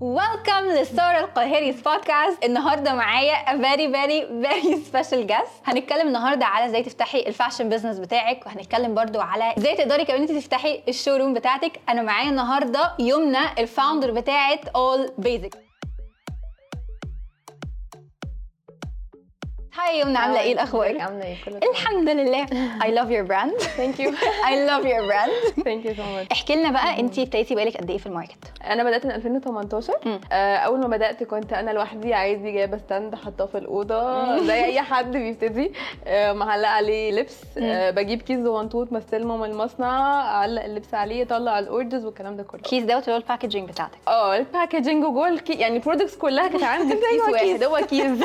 Welcome to سارة القاهري بودكاست النهارده معايا very very very special guest. هنتكلم النهارده على إزاي تفتحي ال fashion business بتاعك وهنتكلم برضو على إزاي تقدري كمان انت تفتحي ال show بتاعتك. أنا معايا النهارده يمنى ال founder بتاعت All Basic هاي يمنى عامله إيه الاخبار عامله إيه كله الحمد لله. I love your brand. Thank you I love your brand. Thank you so much احكي لنا بقى انت ابتديتي بقالك قد إيه في ال market؟ أنا بدأت من 2018 مم. آه، أول ما بدأت كنت أنا لوحدي عادي جايبة stand حاطاه في الأوضة زي أي حد بيبتدي. آه، معلقة عليه لبس. آه، بجيب كيس زغنطوط مستلمه من المصنع أعلق اللبس عليه أطلع ال orders والكلام ده كله. كيس دوت اللي هو ال packaging بتاعتك. آه ال packaging وجوه. يعني ال products كلها كانت عندي في كيس واحد. هو كيس.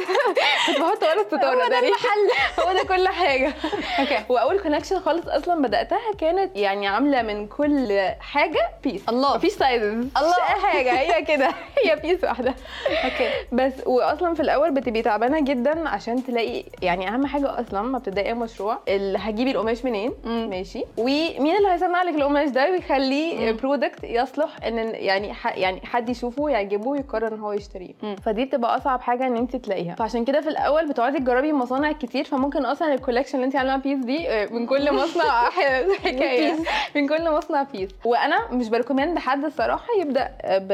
كنت بحط ورا الستاره ده المحل. هو ده كل حاجة. Okay وأول collection خالص أصلا بدأتها كانت يعني عاملة من كل حاجة piece والله. مفيش sizes والله. أي حاجة هي كده. هي piece واحدة. Okay بس واصلا في الأول بتبقي تعبانة جدا عشان تلاقي يعني أهم حاجة أصلا ما بتبداي أي مشروع اللي هتجيبي القماش منين. ماشي. ومين اللي هيصنع لك القماش ده؟ ويخليه. product يصلح إن يعني يعني حد يشوفه يعجبه ويقرر إن هو يشتريه. فدي بتبقى أصعب حاجة إن أنت تلاقيها. فعشان كده في الأول بتقعدي تجربي مصانع كتير فممكن أصلا ال collection اللي انت عاملاها piece دي آه، من كل مصنع حكاية. من كل مصنع piece وأنا مش ب recommend حد الصراحة يبدأ ب...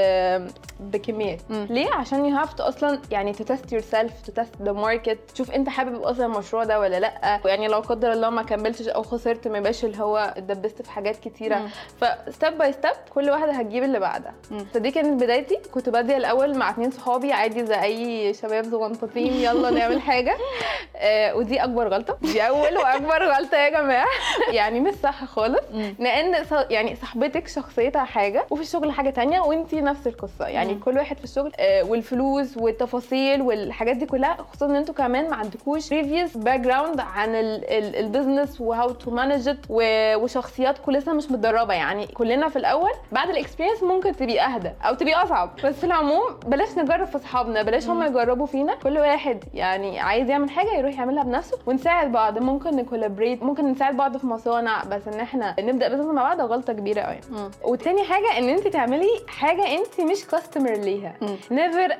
بكميات. ليه؟ عشان you have أصلا يعني to test yourself to test the market تشوف أنت حابب أصلا المشروع ده ولا لأ. يعني لو قدر الله ما كملتش أو خسرت ما يبقاش اللي هو اتدبست في حاجات كتيرة. ف step by step كل واحدة هتجيب اللي بعدها. فدي كانت بدايتي. كنت باديه الأول مع اتنين صحابي عادي زي أي شباب صغنطاطين يلا نعمل حاجة. آه ودي أكبر غلطة. دي أول وأكبر غلطة يا جماعة. يعني مش صح خالص. لأن يعني صاحبتك شخصيتها حاجة وفي الشغل حاجة تانية وأنتي نفس القصة. يعني. كل واحد في الشغل آه والفلوس والتفاصيل والحاجات دي كلها خصوصا إن أنتوا كمان ما عندكوش previous background عن ال business و how to manage وشخصياتكم لسه مش متدربة. يعني كلنا في الأول بعد ال experience ممكن تبقي أهدى أو تبقي أصعب. بس في العموم بلاش نجرب في أصحابنا بلاش هم يجربوا فينا. كل واحد يعني عايز يعمل حاجة يروح يعملها بنفسه ونساعد بعض. ممكن ن collaborate ممكن نساعد بعض في مصانع بس إن إحنا نبدأ business مع بعض غلطة كبيرة قوي. وتاني حاجة إن انت تعملي حاجة انت مش customer ليها.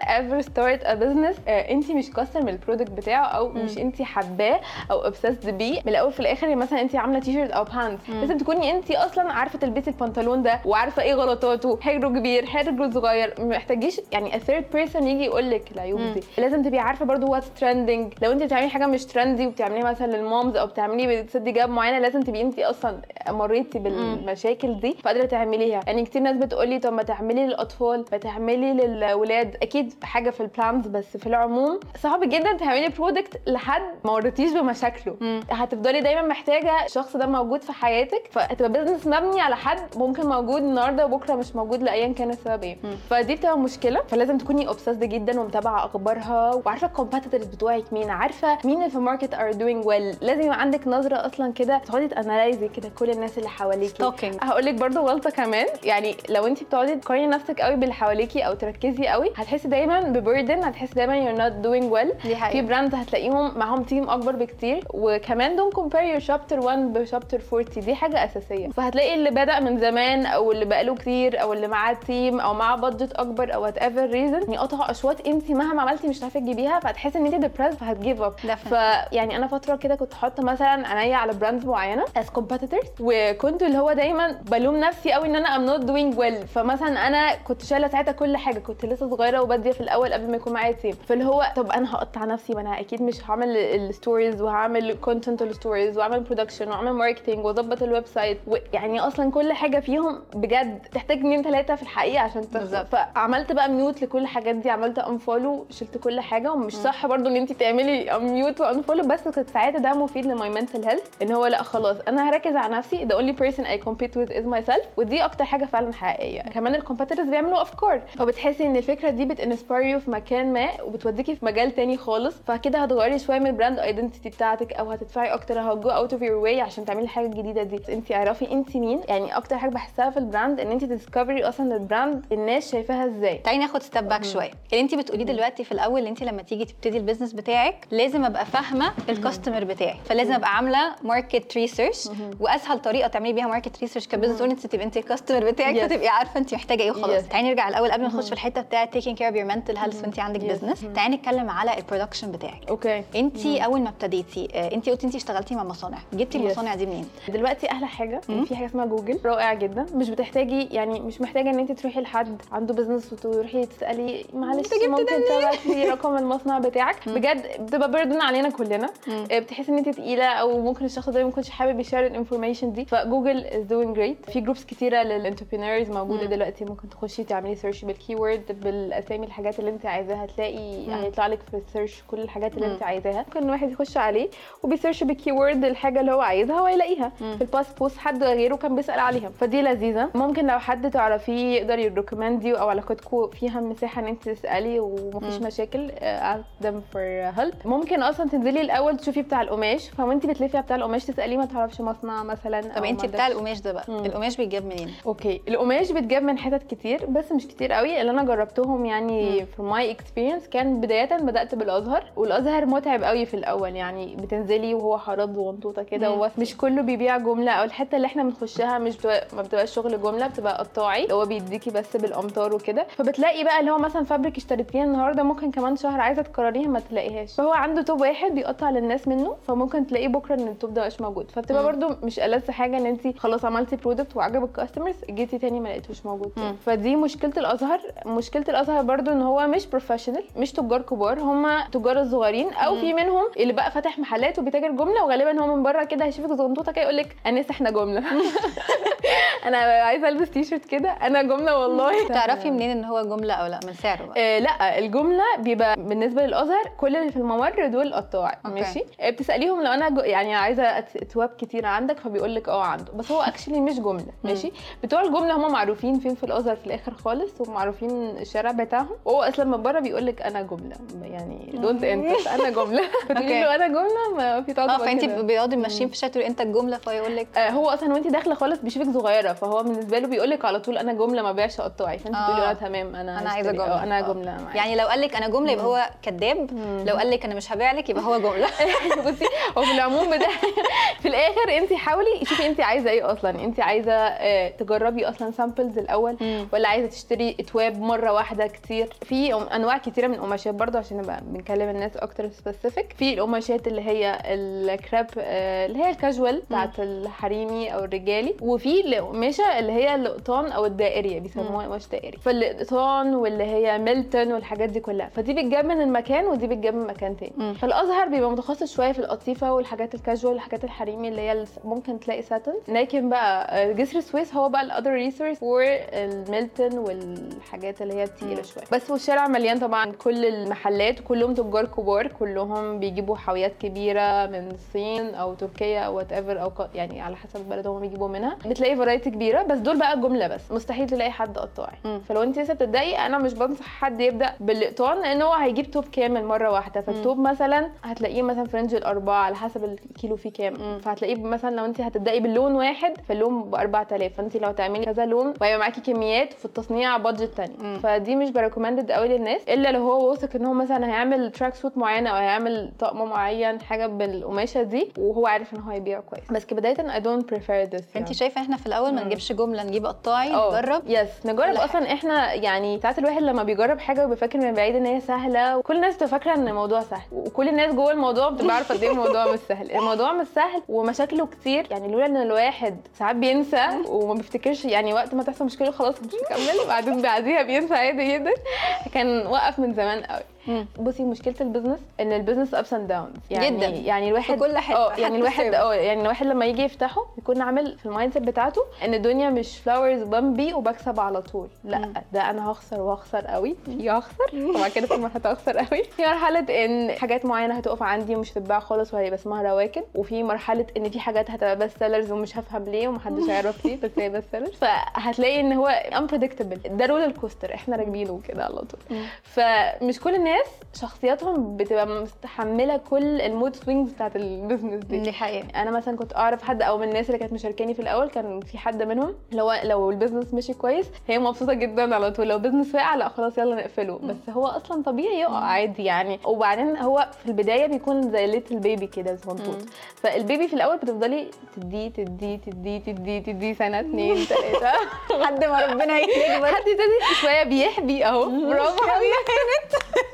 Never start a business آه، انت مش customer ال product بتاعه أو مش انت حباه أو obsessed بيه. من الأول في الآخر مثلا انت عاملة تي شيرت أو pants. لازم تكوني انت أصلا عارفة تلبسي البنطلون ده وعارفة إيه غلطاته حجره كبير حجره صغير. ما محتاجيش يعني third person يجي يقول لك العيوب. دي لازم تبقي عارفة برضو what's trending لو انت بتعملي حاجة مش trendy وبتعمليها مثلا لل moms أو بتعملي بتسدي gap معينة لازم تبقي انت أصلا مريتي بالمشاكل دي فقادرة تعمليها. يعني كتير ناس بتقول لي طب ما تعملي للأطفال ما تعملي للاولاد أكيد حاجة في ال plans بس في العموم صعب جدا تعملي product لحد ما مرتيش بمشاكله. مم. هتفضلي دايما محتاجة الشخص ده موجود في حياتك فهتبقى business مبني على حد ممكن موجود النهارده وبكرة مش موجود لأيا كان السبب إيه. فدي بتبقى مشكلة فلازم تكوني obsessed جدا ومتابعة أخبارها وعارفة ال competitors بتوعك مين. عارفة مين اللي في ال market are doing well لازم يبقى عندك نظرة أصلا كده تقعدي ت analyze ي كده كل الناس اللي حواليكي. هقول لك برضو غلطة كمان. يعني لو انت بتقعدي تقارني نفسك قوي باللي حواليكي أو تركزي قوي هتحسي دايما ب burden هتحسي دايما not doing well. دي حقيقة. في brands هتلاقيهم معاهم team أكبر بكتير. وكمان don't compare your chapter 1 ب chapter 40 دي حاجة أساسية. فهتلاقي اللي بدأ من زمان أو اللي بقاله كتير أو اللي معاه team أو معاه budget أكبر أو whatever reason يعني قطع أشواط انت مهما عملتي مش هتعرفي تجيبيها. فهتحسي إن انت depressed فهت give up. فيعني أنا فترة كده كنت حاطة مثلا عينيا على brands معينة as competitors وكنت اللي هو دايما ب blame نفسي قوي إن أنا I'm not doing well فمثلا أنا كنت شايلة ساعتها كل حاجة كنت لسه صغيرة وبادية في الأول قبل ما يكون معايا team فاللي هو طب أنا هقطع نفسي ما أنا أكيد مش هعمل ال stories وهعمل content ال stories وأعمل production وأعمل marketing وأظبط ال website يعني أصلا كل حاجة فيهم بجد تحتاج اتنين تلاتة في الحقيقة عشان بالظبط. فعملت بقى mute لكل الحاجات دي عملت unfollow شلت كل حاجة ومش صح برضو إن انت تعملي mute و unfollow بس كنت ساعتها ده مفيد ل my mental health إن هو لأ خلاص أنا هركز على نفسي the only person I compete with is myself ودي أكتر حاجة فعلا حقيقية. كمان ال competitors بيعملوا افكار فبتحسي إن الفكرة دي بت inspire you في مكان ما وبتوديكي في مجال تاني خالص. فكده هتغيري شوية من ال brand identity بتاعتك أو هتدفعي أكتر هت go out of your way عشان تعملي الحاجة الجديدة دي. انت اعرفي انت مين. يعني أكتر حاجة بحسها في ال brand إن انت ت discover ي أصلا ال brand الناس شايفاها إزاي. تعالي ناخد step back شوية. اللي انت بتقوليه دلوقتي في الأول انت لما تيجي تبتدي ال business بتاعك لازم أبقى فاهمة ال customer بتاعي. فلازم أبقى عاملة market research وأسهل طريقة تعملي بيها market research ك business owner تبقي أنت ال customer بتاعك Yes. فتبقي عارفة أنت محتاجة إيه وخلاص Yes. تعالي نرجع الأول قبل ما نخش في الحتة بتاعة taking care of your mental health وأنت عندك. business تعالي نتكلم على ال production بتاعك. okay أنت أول ما ابتديتي أنت قلتي أنت اشتغلتي مع مصانع. جبتي Yes. المصانع دي منين؟ دلوقتي أحلى حاجة. ان في حاجة اسمها جوجل رائع جدا. مش بتحتاجي يعني مش محتاجة إن أنت تروحي لحد عنده business وتروحي تسألي معلش ممكن ده منين؟ تبعت لي رقم المصنع بتاعك. بجد بتبقى burden علينا كلنا. آه، بتحسي ان انت تقيلة أو ممكن الشخص ده ما يكونش حابب ي share ال information دي فجوجل is doing great في groups كتيرة لل entrepreneurs موجودة مم. دلوقتي ممكن تخشي تعملي search بال keyword بالأسامي الحاجات اللي انت عايزاها هتلاقي. هيطلع لك في ال search كل الحاجات اللي مم. انت عايزاها ممكن الواحد يخش عليه وبي search بال keyword الحاجة اللي هو عايزها ويلاقيها مم. في ال past post حد غيره كان بيسأل عليها فدي لذيذة ممكن لو حد تعرفيه يقدر ي recommend you أو علاقتكم فيها مساحة إن انت تسألي ومفيش مم. مشاكل ask them for help ممكن أصلا تنزلي الأول تشوفي بتاع القماش. فوانت بتلفي بتاع القماش تسأليه ما تعرفش مصنع مثلا طب انت بتاع القماش ده بقى مم. القماش بيتجاب منين؟ okay. القماش بيتجاب من حتت كتير بس مش كتير قوي. اللي أنا جربتهم يعني from my experience كان بداية بدأت بالأزهر. والأزهر متعب قوي في الأول. يعني بتنزلي وهو حد زغنطوطة كده. وبس مش كله بيبيع جملة أو الحتة اللي إحنا بنخشها مش بتبقى ما بتبقاش شغل جملة بتبقى قطاعي. هو بيديكي بس بالأمتار وكده. فبتلاقي بقى اللي هو مثلا fabric اشتريتيها النهارده ممكن كمان شهر عايزة تكرريها ما تلاقيهاش. فهو عنده توب واحد بيقطع للناس منه فممكن تلاقيه بكرة إن التوب ده مش موجود. فبتبقى. برده مش ألذ حاجة إن انت خلاص عملتي product وعجب ال customers جيتي تاني ما لقيتوش موجود. مم. فدي مشكلة الأزهر. مشكلة الأزهر برضو إن هو مش professional مش تجار كبار هم تجار الصغيرين أو مم. في منهم اللي بقى فاتح محلات وبيتاجر جملة وغالبا هو من بره كده هيشوفك زغنطوطة كده يقول لك آنسة إحنا جملة. أنا عايزة ألبس تي شيرت كده أنا جملة والله. تعرفي منين إن هو جملة أو لأ؟ من سعره بقى. آه لأ الجملة بيبقى بالنسبة للأزهر كل اللي في الممر دول قطاع. ماشي آه بتسأليهم لو أنا جو يعني عايزة أت- أتواب كتير عندك فبيقول لك آه عنده بس هو actually مش جملة ماشي بتوع الجملة هم معروفين فين في الازهر في الآخر خالص ومعروفين الشارع بتاعهم وهو أصلا من بره بيقول لك أنا جملة يعني دونت انت أنا جملة فتقولي له أنا جملة ما في آه تعاطف فانت. بيقعدوا ماشيين في الشات أنت الجمله فيقول لك آه، هو أصلا وانت داخلة خالص بيشوفك صغيرة فهو بالنسبة له بيقول لك على طول أنا جملة ما بيعش قطاعي فانت آه. تقولي آه تمام أنا أنا عايزة هشتري. جملة آه أنا آه. جملة. يعني لو قال لك أنا جملة يبقى هو كذاب. لو قال لك أنا مش هبيع لك يبقى هو جملة. بصي هو في العموم ده في الآخر انت حاولي شوفي انت عايزة إيه أصلا. انت عايزة آه، تجربي أصلا samples الأول. ولا عايزة تشتري أتواب مرة واحدة كتير؟ في أنواع كتيرة من القماشات برضه عشان نبقى بنكلم الناس أكتر specific في القماشات اللي هي الكراب آه، اللي هي الكاجوال بتاعت الحريمي أو الرجالي وفي القماشة اللي هي الأقطان أو الدائرية بيسموها قماش دائري. فالأقطان واللي هي ميلتون والحاجات دي كلها. فدي بتجاب من المكان ودي بتجاب من مكان تاني. مم. فالأزهر بيبقى متخصص شوية في القطيفة والحاجات الكاجوال والحاجات الحريمي اللي هي ممكن تلاقي ساتن. لكن بقى آه، جسر السويس هو بقى ال other resource for الميلتون والحاجات اللي هي التقيلة. شوية. بس والشارع مليان طبعا كل المحلات كلهم تجار كبار كلهم بيجيبوا حاويات كبيرة من الصين أو تركيا أو whatever أو يعني على حسب البلد هم بيجيبوا منها. بتلاقي variety كبيرة بس دول بقى جملة بس. مستحيل تلاقي حد قطاعي. فلو انت لسه بتبدأي أنا مش بنصح حد يبدأ بالأقطان لأن هو هيجيب توب كامل مرة واحدة. فالتوب مثلا هتلاقيه مثلا في range الأربعة على حسب الكيلو فيه. كام. فهتلاقيه مثلا لو انت هتبدأي باللون واحد فاللون ب 4000 فانت لو تعملي كذا لون وهيبقى معاكي كميات في التصنيع budget تاني. مم. فدي مش ب recommended قوي للناس إلا لو هو واثق إن هو مثلا هيعمل track suit معينة أو هيعمل طقم معين حاجة بالقماشة دي وهو عارف إن هو هيبيع كويس. بس كبداية I don't prefer this انت شايفة إحنا في الأول ما. نجيبش جملة نجيب قطاعي نجرب. yes نجرب. أصلا إحنا يعني ساعات الواحد لما بيجرب حاجة وبيفكر من بعيد إن هي سهلة وكل الناس بتبقى فاكرة إن الموضوع سهل. وكل الناس جوه الموضوع بتبقى عارفة قد إيه الموضوع مش سهل. الموضوع مش سهل ومشاكله كتير. يعني لولا إن الواحد ساعات بينسى وما بيفتكرش يعني وقت ما تحصل مشكلة خلاص مش مكمل وبعدين بعديها بينسى عادي جدا. كان وقف من زمان قوي. مم. بصي مشكلة ال business إن ال business ups and downs يعني جداً. يعني الواحد في كل آه حتى يعني الواحد. آه يعني الواحد لما يجي يفتحه يكون عامل في ال mindset بتاعته إن الدنيا مش flowers بامبي وبكسب على طول لا مم. ده أنا هخسر وهخسر قوي يا هخسر وبعد كده في مرحله هخسر قوي في مرحلة إن حاجات معينة هتقف عندي ومش هتتباع خالص وهيبقى اسمها رواكد وفي مرحلة إن في حاجات هتبقى best sellers ومش هفهم ليه ومحدش هيعرف ليه بس هي best sellers فهتلاقي إن هو unpredictable ده roller coaster إحنا راكبينه كده على طول. فمش كل الناس ناس شخصياتهم بتبقى مستحمله كل ال mood swings بتاعت ال business دي. دي حقيقة. أنا مثلا كنت أعرف حد أو من الناس اللي كانت مشاركاني في الأول كان في حد منهم لو لو ال business مشي كويس هي مبسوطة جدا على طول. لو ال business وقع لا خلاص يلا نقفله. بس هو أصلا طبيعي يقع عادي يعني. وبعدين هو في البداية بيكون زي little baby كده صغنطوط. فال baby في الأول بتفضلي تديه تديه تديه تديه تديه سنة اتنين تلاتة. لحد ما ربنا يكبره يبتدي شوية بيحبي أهو. برافو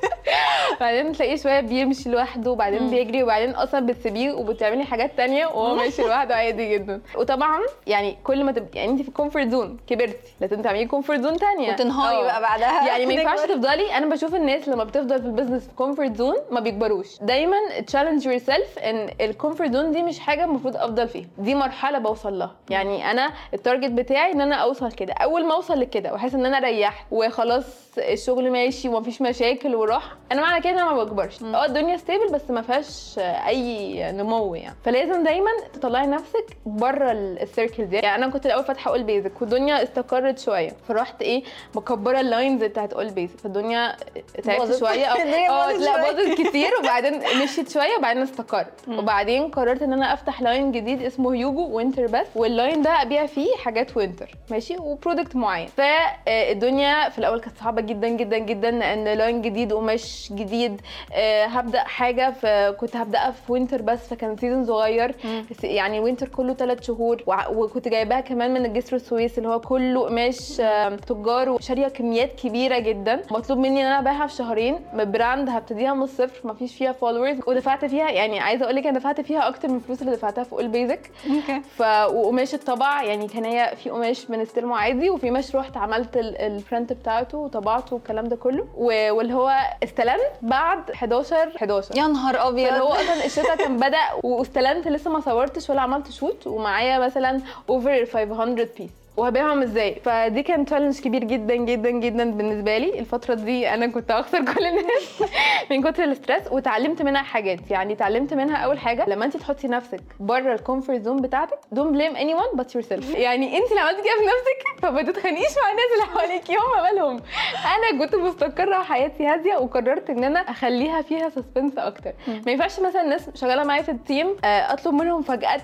بعدين تلاقيه شوية بيمشي لوحده وبعدين مم. بيجري وبعدين أصلا بتسيبيه وبتعملي حاجات تانية وهو ماشي لوحده عادي جدا. وطبعا يعني كل ما تبقي يعني انت في comfort zone كبرتي لازم تعملي comfort zone تانية. وتنهاري آه. بقى بعدها. يعني ما ينفعش. تفضلي أنا بشوف الناس لما بتفضل في ال business في comfort zone ما بيكبروش. دايما challenge yourself ان ال comfort zone دي مش حاجة المفروض أفضل فيها. دي مرحلة بوصل لها. يعني أنا ال target بتاعي إن أنا أوصل كده. أول ما أوصل لكده وأحس إن أنا ريحت وخلاص الشغل ماشي ومفيش مشاكل وراحة أنا معنى كده إن أنا ما بكبرش. أه الدنيا stable بس ما فيهاش أي نمو يعني. فلازم دايما تطلعي نفسك بره ال circle دي. يعني أنا كنت الأول فاتحة All Basic والدنيا استقرت شوية. فرحت إيه؟ مكبرة ال lines بتاعت All Basic فالدنيا تعبت. شوية. الدنيا أه لا. باظت كتير وبعدين مشيت شوية وبعدين استقرت. وبعدين قررت إن أنا أفتح line جديد اسمه هيوجو winter بس. وال line ده أبيع فيه حاجات winter ماشي؟ و product معين. فالدنيا في الأول كانت صعبة جدا جدا جدا لأن line جديد ومش جديد. آه، هبدأ حاجة فكنت هبداها في winter بس فكان season صغير. يعني winter كله ثلاث شهور. وكنت جايباها كمان من الجسر السويس اللي هو كله قماش آه، تجار وشارية كميات كبيرة جدا. مطلوب مني إن أنا أبيعها في شهرين brand هبتديها من الصفر. مفيش فيها followers ودفعت فيها يعني عايزة أقول لك أنا دفعت فيها أكتر من الفلوس اللي دفعتها في All Basic okay ف وقماش الطبع يعني كان هي في قماش بنستلمه عادي وفي قماش رحت عملت ال- print بتاعته وطبعته والكلام ده كله. واللي هو استلمت بعد 11 11 يا نهار أبيض. فاللي هو أصلا الشتاء كان بدأ واستلمت لسه ما صورتش ولا عملت شوت ومعايا مثلا over 500 piece وهبيعهم إزاي؟ فدي كان challenge كبير جدا جدا جدا بالنسبة لي. الفترة دي أنا كنت هخسر كل الناس من كتر ال stress وتعلمت منها حاجات. يعني اتعلمت منها أول حاجة لما أنت تحطي نفسك بره ال comfort zone بتاعتك don't blame anyone but yourself يعني أنت اللي عملتي كده في نفسك فما تتخانقيش مع الناس اللي حواليكي هم مالهم. أنا كنت مستقرة وحياتي هادية وقررت إن أنا أخليها فيها suspense أكتر. ما ينفعش مثلا الناس شغالة معايا في ال team آه، أطلب منهم فجأة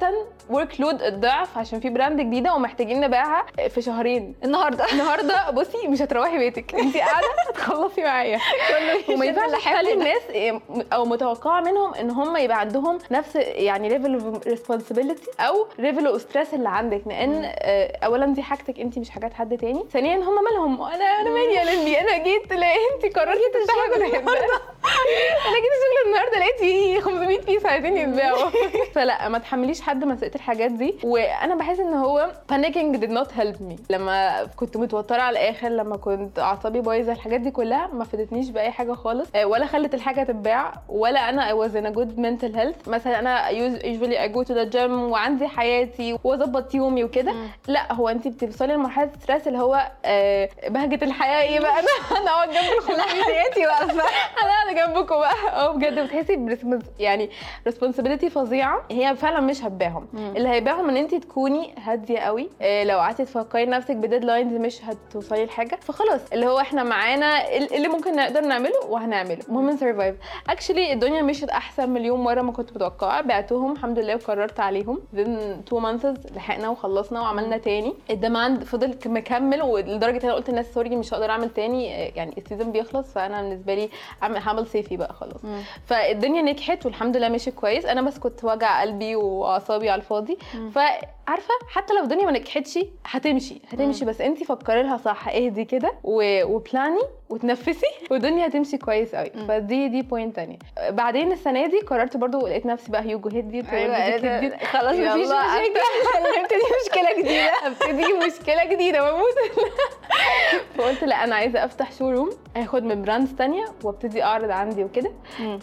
workload الضعف عشان في brand جديدة ومحتاجين نبيعها. في شهرين. النهارده. النهارده بصي مش هتروحي بيتك. انت قاعدة هتخلصي معايا. وما ينفعش تخلي الناس أو متوقعه منهم ان هم يبقى عندهم نفس يعني level of responsibility أو level of stress اللي عندك. لأن آه، اولا دي حاجتك انت مش حاجات حد تاني. ثانيا هم مالهم؟ أنا أنا مالي يا لمبي؟ أنا جيت انت قررتي تفتحي brand أنا جيت الشغل النهارده لقيت في 500 piece عايزين يتباعوا. فلا ما تحمليش حد مسؤوليه الحاجات دي. وأنا بحس إن هو panicking didn't help me. لما كنت متوترة على الآخر لما كنت أعصابي بايظة الحاجات دي كلها ما فادتنيش بأي حاجة خالص. آه، ولا خلت الحاجة تتباع ولا أنا I was in a good mental health. مثلا أنا usually I go to the gym وعندي حياتي وأظبط يومي وكده. لا هو انت بتوصلي لمرحلة stress اللي هو آه، بهجة الحياة إيه بقى؟ أنا أنا اقعد جنب حياتي واقفه أنا قاعدة جنبكم بقى. أه بجد بتحسي يعني responsibility فظيعة. هي فعلا مش هتبيعهم. اللي هيبيعهم إن انت تكوني هادية قوي. إيه لو قعدتي تفكري نفسك ب deadlines مش هتوصلي لحاجة فخلاص اللي هو إحنا معانا ال- اللي ممكن نقدر نعمله وهنعمله. المهم ن survive actually الدنيا مشيت أحسن مليون مرة ما كنت متوقعة. بعتهم الحمد لله وقررت عليهم. Then two months لحقنا وخلصنا وعملنا تاني. ال demand فضل مكمل ولدرجة إن أنا قلت للناس sorry مش هقدر أعمل تاني. يعني ال season بيخلص فأنا بالنسبة لي هعمل صيفي بقى خلاص. فالدنيا نجحت والحمد لله مشيت كويس. أنا بس كنت وجع قلبي وأعصابي على الفاضي. مم. فعارفه حتى لو الدنيا ما نجحتش هتمشي هتمشي. بس انت فكري لها صح. اهدي كده و... وبلاني وتنفسي والدنيا هتمشي كويس قوي. فدي دي بوينت تانية. بعدين السنة دي قررت برضو لقيت نفسي بقى هيوجو هدي أيوه خلاص يلا مفيش مشاكل نبتدي مشكلة جديدة. أبتدي مشكلة جديدة بموت. فقلت لا أنا عايزة أفتح showroom اخد من brands تانية وأبتدي أعرض عندي وكده.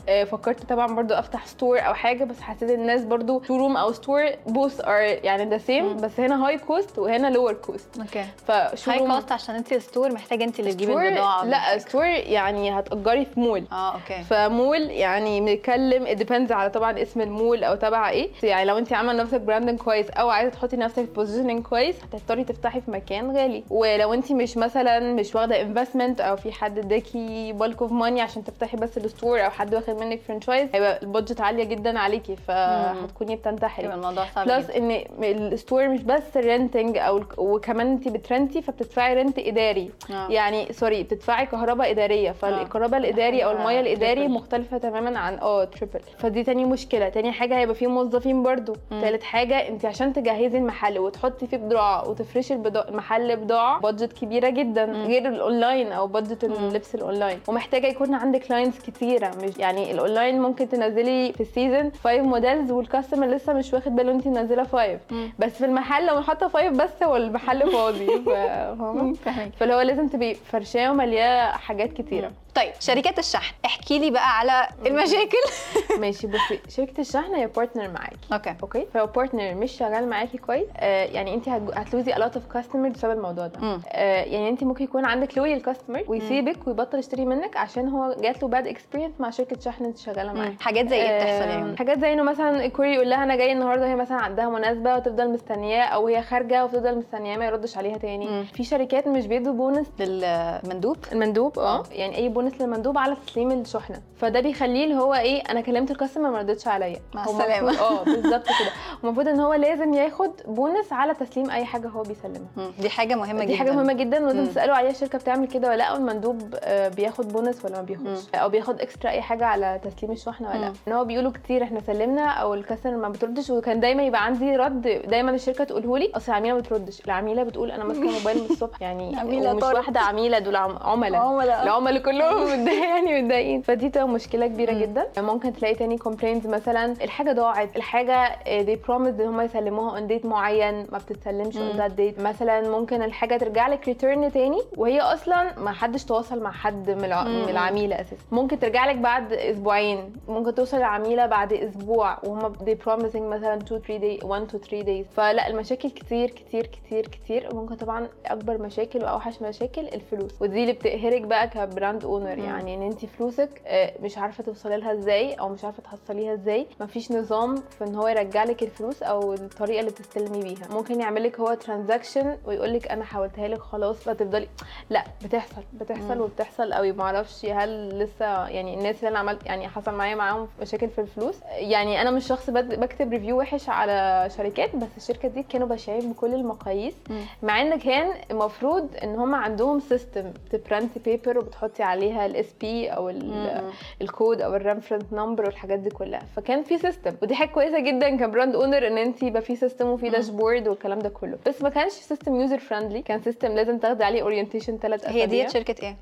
آه، فكرت طبعا برضو أفتح store أو حاجة بس حسيت الناس برضو showroom أو store both are يعني the same. بس هنا high cost وهنا lower cost okay. فشو high cost عشان انت store محتاجة انت اللي تجيبي البضاعة لا store يعني هتأجري في مول آه okay. فمول يعني بنتكلم depends على طبعا اسم المول أو تبع إيه. يعني لو انت عاملة نفسك branding كويس أو عايزة تحطي نفسك في positioning كويس هتضطري تفتحي في مكان غالي. ولو انت مش مثلا مش واخدة investment أو في حد اداكي bulk of money عشان تفتحي بس ال store أو حد واخد منك franchise هيبقى ال budget عالية جدا عليكي فهتكوني بتنتحري. الموضوع صعب plus. إن ال store مش بس renting أو وكمان انت بت rent ي فبتدفعي rent إداري. آه. يعني sorry بتدفعي كهرباء إدارية. فالكهرباء الإداري أو المية الإداري. مختلفة تماما عن آه triple فدي تاني مشكلة. تاني حاجة هيبقى فيه موظفين برضو. تالت حاجة انت عشان تجهزي المحل وتحطي فيه بضاعة وتفرشي المحل بضاعة budget كبيرة جدا. غير الاونلاين أو budget اللبس الاونلاين ومحتاجة يكون عندك clients كتيرة. مش يعني الاونلاين ممكن تنزلي في ال season 5 models وال customer لسه مش واخد باله انت منزلة 5 بس في المحل لو حاطة 5 بس هو المحل فاضي فاهمة. فاللي هو لازم تبقي فارشاه ومالياه حاجات كتيرة. طيب شركات الشحن. احكي لي بقى على المشاكل. ماشي بصي شركة الشحن هي partner معاكي. okay. okay? فلو partner مش شغال معاكي كويس. آه يعني انت هت lose ي lot of customers بسبب الموضوع ده. آه يعني انت ممكن يكون عندك loyal customer ويسيبك ويبطل يشتري منك عشان هو جات له bad experience مع شركة شحن انت شغالة معاها. حاجات زي إيه بتحصل يعني؟ حاجات زي إنه مثلا ال courier يقول لها أنا جاي النهارده هي مثلا عندها مناسبة وتفضل مستنياه أو هي خارجة وتفضل مستنياه ما يردش عليها تاني. مم. في شركات مش بيدوا بونس للمندوب؟ المندوب آه. يعني أي بونس للمندوب على تسليم الشحنة. فده بيخليه اللي هو إيه أنا كلمت ال customer ما ردتش عليا. مع. المفروض- آه بالظبط كده. المفروض إن هو لازم ياخد بونس على تسليم أي حاجة هو بيسلمها. مم. دي حاجة مهمة دي جدا. حاجة مهمة جدا ولازم مم. تسألوا عليها الشركة بتعمل كده ولا لأ والمندوب آه، بياخد بونس ولا ما بياخدش. أو بياخد extra أي حاجة على تسليم الشحنة ولا لأ. إن هو بيقولوا كتير إحنا سلمنا أو ال customer ما بتردش وكان دايما يبقى عندي رد دايما الشركة تقوله لي أصل العميله ما بتردش. العميلة بتقول أنا ماسكة موبايل من الصبح. يعني عميلة ومش طارت. واحدة عميلة دول عم- عملاء. عملاء. العملاء كلهم متضايقين يعني متضايقين. فدي تبقى مشكلة كبيرة جدا. ممكن تلاقي تاني complaints مثلا الحاجة ضاعت. الحاجة دي promise إن هم يسلموها on date معين ما بتتسلمش on that date مثلا ممكن الحاجة ترجع لك return تاني وهي أصلا ما حدش تواصل مع حد من الع- من العميلة أساسا. ممكن ترجع لك بعد أسبوعين. ممكن توصل العميله بعد أسبوع وهم دي promising مثلا 2 3 day 1 to 3 days فلا المشاكل كتير كتير كتير كتير ممكن طبعا أكبر مشاكل وأوحش مشاكل الفلوس. ودي اللي بتقهرك بقى ك brand owner يعني إن انت فلوسك آه، مش عارفة توصلي لها إزاي أو مش عارفة تحصليها إزاي. مفيش نظام في إن هو يرجع لك الفلوس أو الطريقة اللي تستلمي بيها. ممكن يعمل لك هو transaction ويقول لك أنا حولتها لك خلاص فتفضلي. لا بتحصل بتحصل وبتحصل قوي ما أعرفش هل لسه يعني الناس اللي أنا عملت يعني حصل معايا معاهم مشاكل في الفلوس. يعني أنا مش شخص بكتب review وحش على شركات بس الشركة دي كانوا بشعين بكل المقاييس مع ان كان المفروض إن هم عندهم system ت print ي paper وبتحطي عليها ال SP أو ال- الكود أو ال reference number والحاجات دي كلها. فكان في system ودي حاجة كويسة جدا ك brand owner إن انت يبقى في system وفي dashboard والكلام ده كله. بس ما كانش system user friendly كان system لازم تاخدي عليه orientation ثلاث أسابيع. هي ديت شركة إيه؟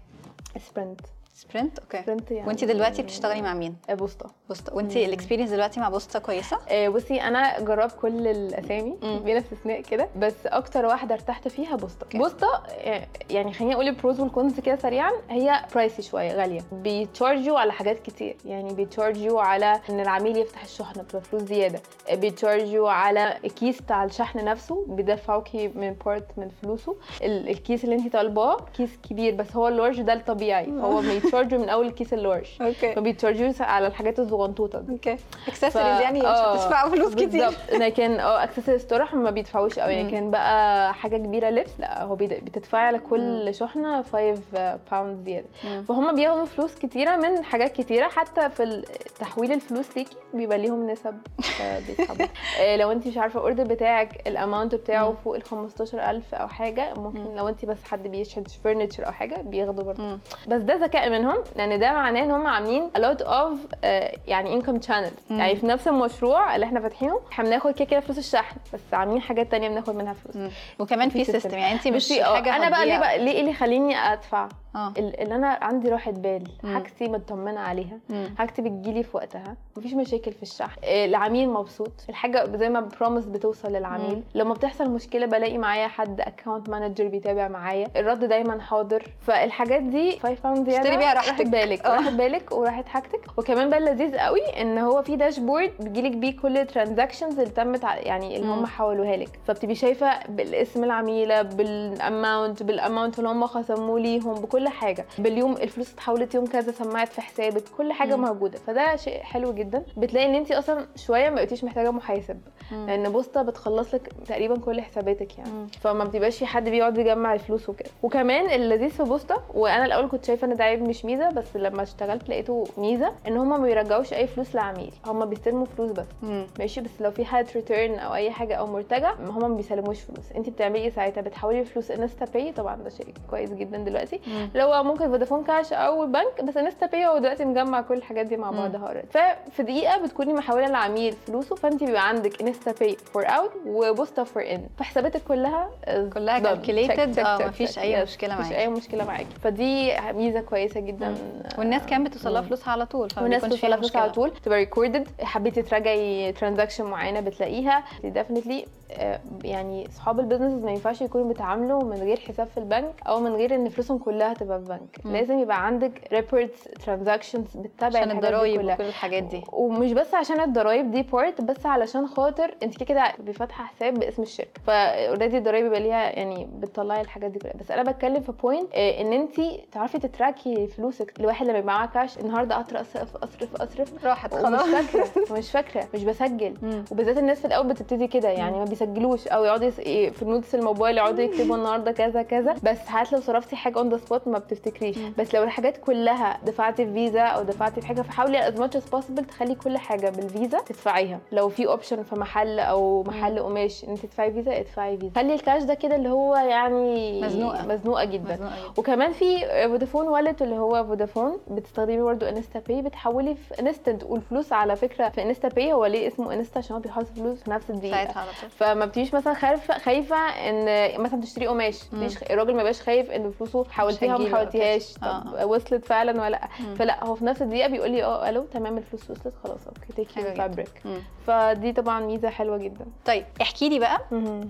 سبرنت سبرنت okay سبرنت يعني وانت دلوقتي بتشتغلي مع مين؟ بوسطة. بوسطة. وانت ال experience دلوقتي مع بوسطة كويسة؟ آه، بصي أنا جربت كل الأسامي. بلا استثناء كده. بس أكتر واحدة ارتحت فيها بوسطة. بوسطة آه، يعني خليني أقول ال pros وال cons كده سريعا. هي pricey شوية غالية. بي charge وا على حاجات كتير. يعني بي charge وا على إن العميل يفتح الشحنه بتبقى فلوس زيادة. آه، بي charge وا على الكيس بتاع الشحن نفسه بيدفعوكي من part من فلوسه. ال- الكيس اللي انت طالباه كيس كبير بس هو ال large ده الطبيعي. هو بي charge وا من أول الكيس ال large okay. ما بي charge وش على الحاجات الصغنطوطه دي. okay. accessories يعني مش آه، هتدفعوا فلوس كتير. بالظبط لكن آه اكسسوارز طرح ما بيدفعوش قوي. لكن بقى حاجة كبيرة لبس لا هو بتدفعي على كل شحنة 5 pound زيادة. مم. فهم بياخدوا فلوس كتيرة من حاجات كتيرة. حتى في تحويل الفلوس ليكي بيبقى ليهم نسب آه، بيسحبوا آه، لو انت مش عارفة ال order بتاعك ال amount بتاعه. فوق ال 15000 أو حاجة ممكن لو انت بس حد بيشحن furniture أو حاجة بياخدوا برضه. بس ده ذكاء منهم لأن ده معناه إن هم عاملين a lot of آه، يعني income channels مم. يعني في نفس المشروع اللي إحنا فاتحينه إحنا بناخد كده كده فلوس الشحن بس عاملين حاجات تانية بناخد منها فلوس مم. وكمان في system. يعني انت مش آه حاجة أنا بقى ليه. بقى ليه اللي يخليني أدفع ال- اللي أنا عندي راحه بال. حاجتي مطمنة عليها. حاجتي بتجيلي في وقتها مفيش مشاكل في الشحن آه، العميل مبسوط الحاجة زي ما promise بتوصل للعميل مم. لما بتحصل مشكلة بلاقي معايا حد account manager بيتابع معايا الرد دايما حاضر فالحاجات دي 5 pound زيادة اشتري بيها راحت راحتك. بالك آه. راحت بالك وراحت حاجتك وكمان بقى اللذيذ قوي إن هو في dashboard بيجيلك بيه كل ال transactions اللي تمت يعني اللي. هم حولوها لك فبتبقي شايفة بالاسم العميلة بال amount بال amount اللي هم خصموه ليهم بكل كل حاجة. باليوم الفلوس اتحولت يوم كذا سمّعت في حسابك كل حاجة مم. موجودة. فده شيء حلو جدا. بتلاقي إن انت أصلا شوية ما بقيتيش محتاجة محاسب. مم. لأن بوسطة بتخلص لك تقريبا كل حساباتك يعني. مم. فما بتبقاش في حد بيقعد يجمع الفلوس وكده. وكمان اللذيذ في بوسطة وأنا الأول كنت شايفة إن ده عيب مش ميزة بس لما اشتغلت لقيته ميزة إن هم ما بيرجعوش أي فلوس لعميل. هم بيستلموا فلوس بس. مم. ماشي؟ بس لو في حاله return أو أي حاجة أو مرتجع هم ما بيسلموش فلوس. انت بتعملي إيه ساعتها؟ بتحولي فلوس InstaPay طبعا ده شيء كويس جدا دلوقتي. مم. اللي هو ممكن Vodafone Cash أو بنك بس InstaPay هو دلوقتي مجمع كل الحاجات دي مع. بعضها already. ففي دقيقة بتكوني محولة العميل فلوسه فانت بيبقى عندك InstaPay for out وبوسطة for in فحساباتك كلها كلها check, آه، مفيش. أي Yes. مشكلة مفيش معاكي. أي مشكلة معاكي فدي ميزة كويسة جدا والناس كمان بتوصلها. فلوسها على طول والناس بتوصلها فلوس على. طول تبقى recorded حبيتي تراجعي transaction معينة بتلاقيها definitely يعني اصحاب ال business ما ينفعش يكونوا بيتعاملوا من غير حساب في البنك أو من غير إن فلوسهم كلها تبقى في بنك. مم. لازم يبقى عندك reports transactions بتتابع عشان الضرايب وكل الحاجات دي. ومش بس عشان الضرايب دي part بس علشان خاطر انت كده كده بفاتحه حساب باسم الشركة. ف already الضرايب بيبقى ليها يعني بتطلعي الحاجات دي كلها. بس أنا بتكلم في point إن انت تعرفي ت track ي فلوسك الواحد لما يبقى معاه كاش النهارده اصرف اصرف اصرف راحت خلاص. فاكرة مش فاكرة مش بسجل. مم. وبالذات الناس في الأول بتبتدي كده يعني ما بيسجلوش. أو يقعدوا إيه في notes الموبايل يقعدوا يكتبوا النهارده كذا كذا. بس ساعات لو صرفتي حاجة on the spot ما بتفتكريش. بس لو الحاجات كلها دفعتي في فيزا أو دفعتي في حاجة فحاولي as much as possible تخلي كل حاجة بالفيزا تدفعيها. لو في option في محل أو محل قماش إن أنت تدفعي فيزا ادفعي فيزا. خلي الكاش ده كده اللي هو يعني مزنوقة. مزنوقة جدا. مزنوقة. وكمان في Vodafone wallet اللي هو فودافون بتستخدمي برضه InstaPay بتحولي في instant والفلوس على فكرة في InstaPay هو ليه اسمه Insta عشان هو بيحط فلوس في نفس الدقيقة. فما بتبقيش مثلا خايفة خايفة إن مثلا تشتري قماش. الراجل ما بيبقاش خايف إن فلوسه حولتيها وما حولتيهاش كده. طب آه. وصلت فعلا ولا لأ مم. فلأ هو في نفس الدقيقة بيقول لي أه ألو تمام الفلوس وصلت خلاص okay take your جدا. fabric. فدي طبعا ميزة حلوة جدا طيب احكي لي بقى.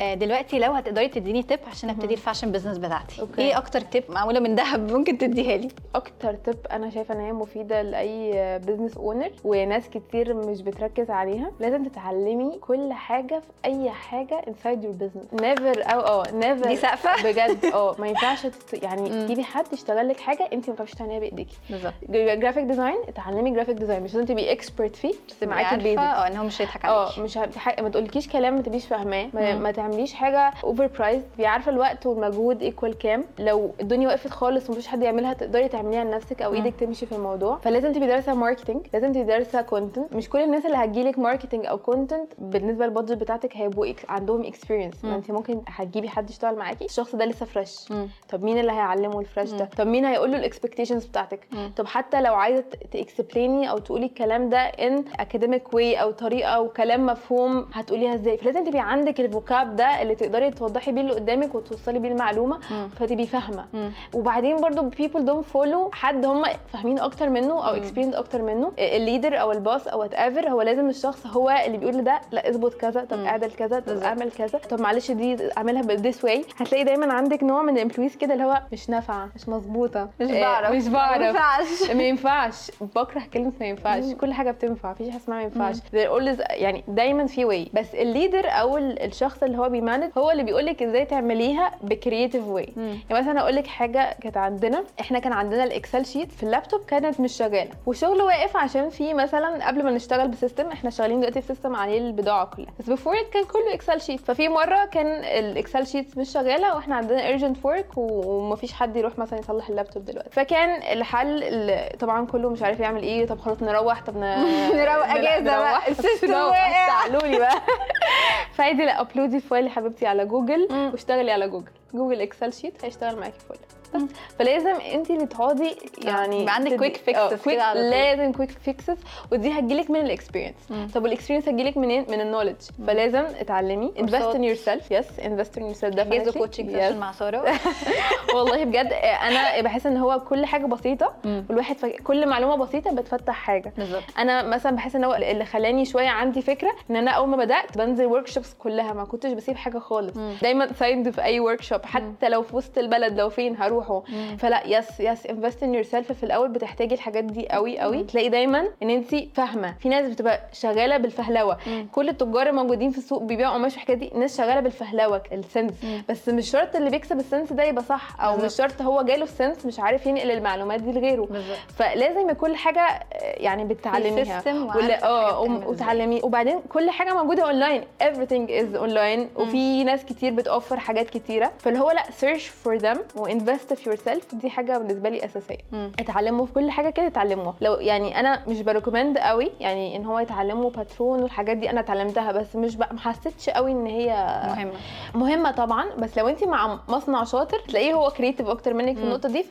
آه، دلوقتي لو هتقدري تديني تip عشان أبتدي ال fashion business بتاعتي okay. إيه أكتر تip معمولة من ذهب ممكن تديها لي أكتر تip أنا شايفة إن هي مفيدة لأي business owner وناس كتير مش بتركز عليها لازم تتعلمي كل حاجة في أي حاجة inside your business never أو آه never دي سقفة بجد أه ما ينفعش. يعني. تجيبي حد يشتغل لك حاجة انت ما بتعرفيش تعمليها بإيديكي. بالظبط. graphic design اتعلمي graphic design مش لازم تبقي expert فيه بس معاكي عارفة ال basics آه ان هو مش هيضحك آه عليكي. مش هت- ح- ما تقولكيش كلام ما تبقيش فاهماه ما. ما تعمليش حاجة over price تبقي عارفة الوقت والمجهود equal كام؟ لو الدنيا وقفت خالص ومفيش حد يعملها تقدري تعمليها لنفسك أو. إيدك تمشي في الموضوع. فلازم تبقي دارسة marketing لازم تبقي دارسة content مش كل الناس اللي هتجيلك marketing أو content بالنسبة لل budget بتاعتك هيبقوا عندهم experience. ما انت ممكن هتجيبي حد يشتغل معاكي الشخص ده لسه fresh. طب مين اللي هيعلمه ال fresh ده طب مين هيقول له ال expectations بتاعتك. طب حتى لو عايزة ت explain ي أو تقولي الكلام ده in academic way أو طريقة وكلام مفهوم هتقوليها إزاي فلازم تبقي عندك ال vocab ده اللي تقدري توضحي بيه اللي قدامك وتوصلي بيه المعلومة. فتبقي فاهمة. وبعدين برضو people don't follow حد هم فاهمين أكتر منه أو. experience أكتر منه ال leader أو ال boss أو whatever هو لازم الشخص هو اللي بيقول ده لا اظبط كذا طب. اعدل كذا طب. اعمل كذا طب معلش دي اعملها ب this way هتلاقي دايما عندك نوع من ال employees كده اللي هو مش نافعة مش مظبوطة. مش إيه، بعرف. مش ما بعرف. ينفعش. ما ينفعش. بكره كلمه ما ينفعش. كل حاجة بتنفع. مفيش حاجة اسمها ما ينفعش. There always يعني دايما في way بس ال leader أو ال- الشخص اللي هو بي manage هو اللي بيقول لك إزاي تعمليها ب creative way. يعني مثلا أقول لك حاجة كانت عندنا. إحنا كان عندنا ال Excel sheet في اللابتوب كانت مش شغالة. والشغل واقف عشان في مثلا قبل ما نشتغل ب system إحنا شغالين دلوقتي في system عليه البضاعة كلها. بس before كان كله Excel sheet ففي مرة كان ال Excel sheet مش شغالة وإحنا عندنا urgent work ومفيش حد يروح مثلا يصلح اللابتوب دلوقتي فكان الحل اللي طبعا كله مش عارف يعمل إيه طب خلاص نروح طب. نروح أجازة بقى،. ال system. تعالوا لي بقى فايدي لا upload ي ال file يا حبيبتي على جوجل. واشتغلي على Google Google Excel sheet هيشتغل معاكي فل بس فلازم انت اللي تقعدي يعني يبقى عندك quick fixes آه، كده. لازم quick fixes ودي هتجيلك من ال experience. طب وال experience هتجيلك منين؟ من ال knowledge فلازم اتعلمي. invest. in yourself yes invest in yourself جيزو coaching session مع سارة. والله بجد أنا بحس إن هو كل حاجة بسيطة. والواحد فك... كل معلومة بسيطة بتفتح حاجة. بالظبط. أنا مثلا بحس إن هو اللي خلاني شوية عندي فكرة إن أنا أول ما بدأت بنزل workshops كلها. ما كنتش بسيب حاجة خالص. دايما signed في أي workshop حتى لو في وسط البلد لو فين هروح. بيروحوا فلا yes yes invest in yourself في الأول بتحتاجي الحاجات دي قوي قوي. تلاقي دايما إن انت فاهمة. في ناس بتبقى شغالة بالفهلوة. مم. كل التجار الموجودين في السوق بيبيعوا قماش والحاجات دي. ناس شغالة بالفهلوة ال sense مم. بس مش شرط اللي بيكسب ال sense ده يبقى صح أو مش بالظبط. شرط هو جاله ال sense مش عارف ينقل المعلومات دي لغيره. بالظبط. فلازم كل حاجة آه، يعني وعارفة ولا آه. وتعلمي. وبعدين كل حاجة موجودة online everything is online وفي ناس كتير بتوفر حاجات كتيرة. فاللي هو لا search for them و invest في yourself دي حاجة بالنسبة لي أساسية مم. اتعلموا في كل حاجة كده اتعلموها لو يعني أنا مش ب recommend قوي يعني إن هو يتعلموا باترون والحاجات دي أنا اتعلمتها بس مش بقى ما حسيتش قوي إن هي مهمة مهمة طبعا بس لو انت مع مصنع شاطر تلاقيه هو creative أكتر منك في. النقطة دي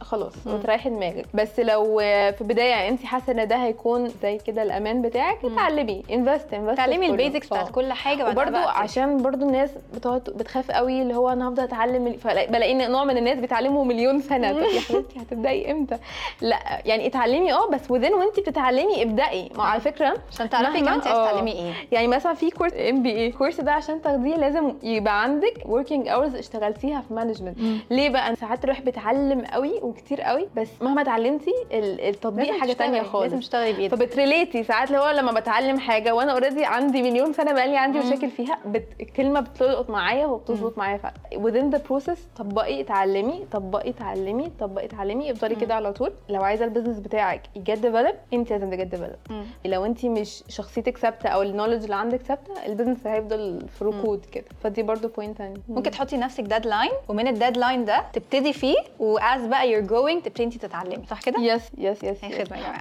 فخلاص مم. وتريحي دماغك بس لو في بدايه انت حاسة إن ده هيكون زي كده الأمان بتاعك. اتعلمي invest invest تعلمي ال basics بتاعت كل حاجة وبرضو عشان برضو الناس بتقعد بتخاف قوي اللي هو أنا هفضل أتعلم بلاقي نوع من الناس بيتعلموا مليون سنة. طب يا حبيبتي هتبدأي إمتى؟ لا يعني اتعلمي آه بس و then وانت بتتعلمي ابدأي. ما على فكرة عشان تعرفي كمان انت عايزة آه. تتعلمي إيه. يعني مثلا في كورس MBA الكورس ده عشان تاخديه لازم يبقى عندك working hours اشتغلتيها في management ليه بقى؟ ساعات تروح بتعلم قوي وكتير قوي بس مهما اتعلمتي ال- التطبيق حاجة تانية تشتغلي، خالص. لازم تشتغلي بإيدك. فبت relate ي ساعات اللي هو لما بتعلم حاجة وأنا already عندي مليون سنة بقالي عندي. مشاكل فيها بت... الكلمة بتلقط معايا وبتظبط معايا. فعلا within the process طبقي اتعلمي طبقي اتعلمي طبقي اتعلمي افضلي. كده على طول. لو عايزة ال business بتاعك ي get develop انت لازم ت get develop. لو انت مش شخصيتك ثابتة أو ال knowledge اللي عندك ثابتة ال business هيفضل في ركود كده. فدي برضو point تاني ممكن تحطي لنفسك deadline ومن ال deadline ده تبتدي فيه و as بقى you're going تبتدي انت تتعلمي. صح كده؟ yes yes yes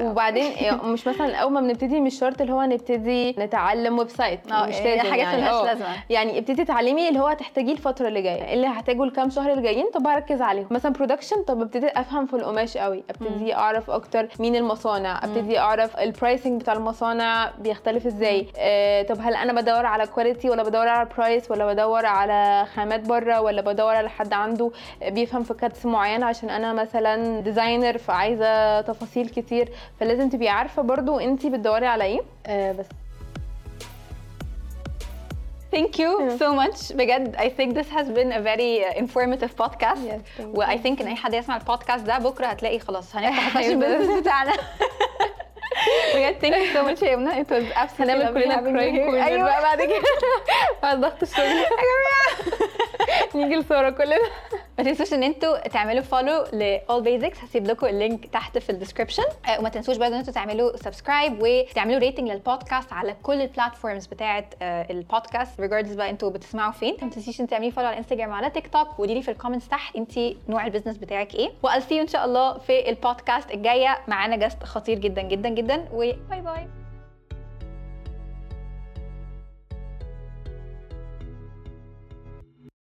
وبعدين يعني مش مثلا أول ما بنبتدي مش شرط اللي هو نبتدي نتعلم website آه مش هي لازم حاجات يعني. ملهاش آه. لازمة. يعني ابتدي تعلمي اللي هو هتحتاجيه الفترة اللي جاية. اللي هحتاجه الكام شهر الجايين طب هركز عليهم. مثلا production طب ابتدي أفهم في القماش قوي. ابتدي أعرف أكتر مين المصانع. ابتدي أعرف ال pricing بتاع المصانع بيختلف إزاي. آه طب هل أنا بدور على quality ولا بدور على price ولا بدور على خامات بره ولا بدور على حد عنده بيفهم في cuts معينه عشان أنا مثلا designer فعايزة تفاصيل كتير. فلازم تبقي عارفة برضو انت بتدوري على إيه. آه بس Thank you Yeah. so much. بجد I think this has been a very uh, informative podcast. Yes, و I think إن أي حد يسمع البودكاست ده بكرة هتلاقي خلاص هنفتح ال fashion business بتاعنا. بجد thank you so much يا يمنى. It was absolutely هنعمل كلنا crime. corner بقى بعد كده. بعد ضغط الشغل. يا جماعة نيجي لساره كلنا. ما تنسوش إن أنتوا تعملوا follow ل All Basics هسيب لكم ال link تحت في ال description وما تنسوش برضه إن أنتوا تعملوا subscribe وتعملوا rating لل podcast على كل ال platforms بتاعه آه، ال podcast regardless بقى أنتوا بتسمعوا فين. ما تنسيش إن تعملي follow على انستجرام وعلى تيك توك وقولي لي في ال comments تحت انت نوع ال business بتاعك إيه. see you إن شاء الله في البودكاست الجاية. معانا guest خطير جدا جدا جدا و bye bye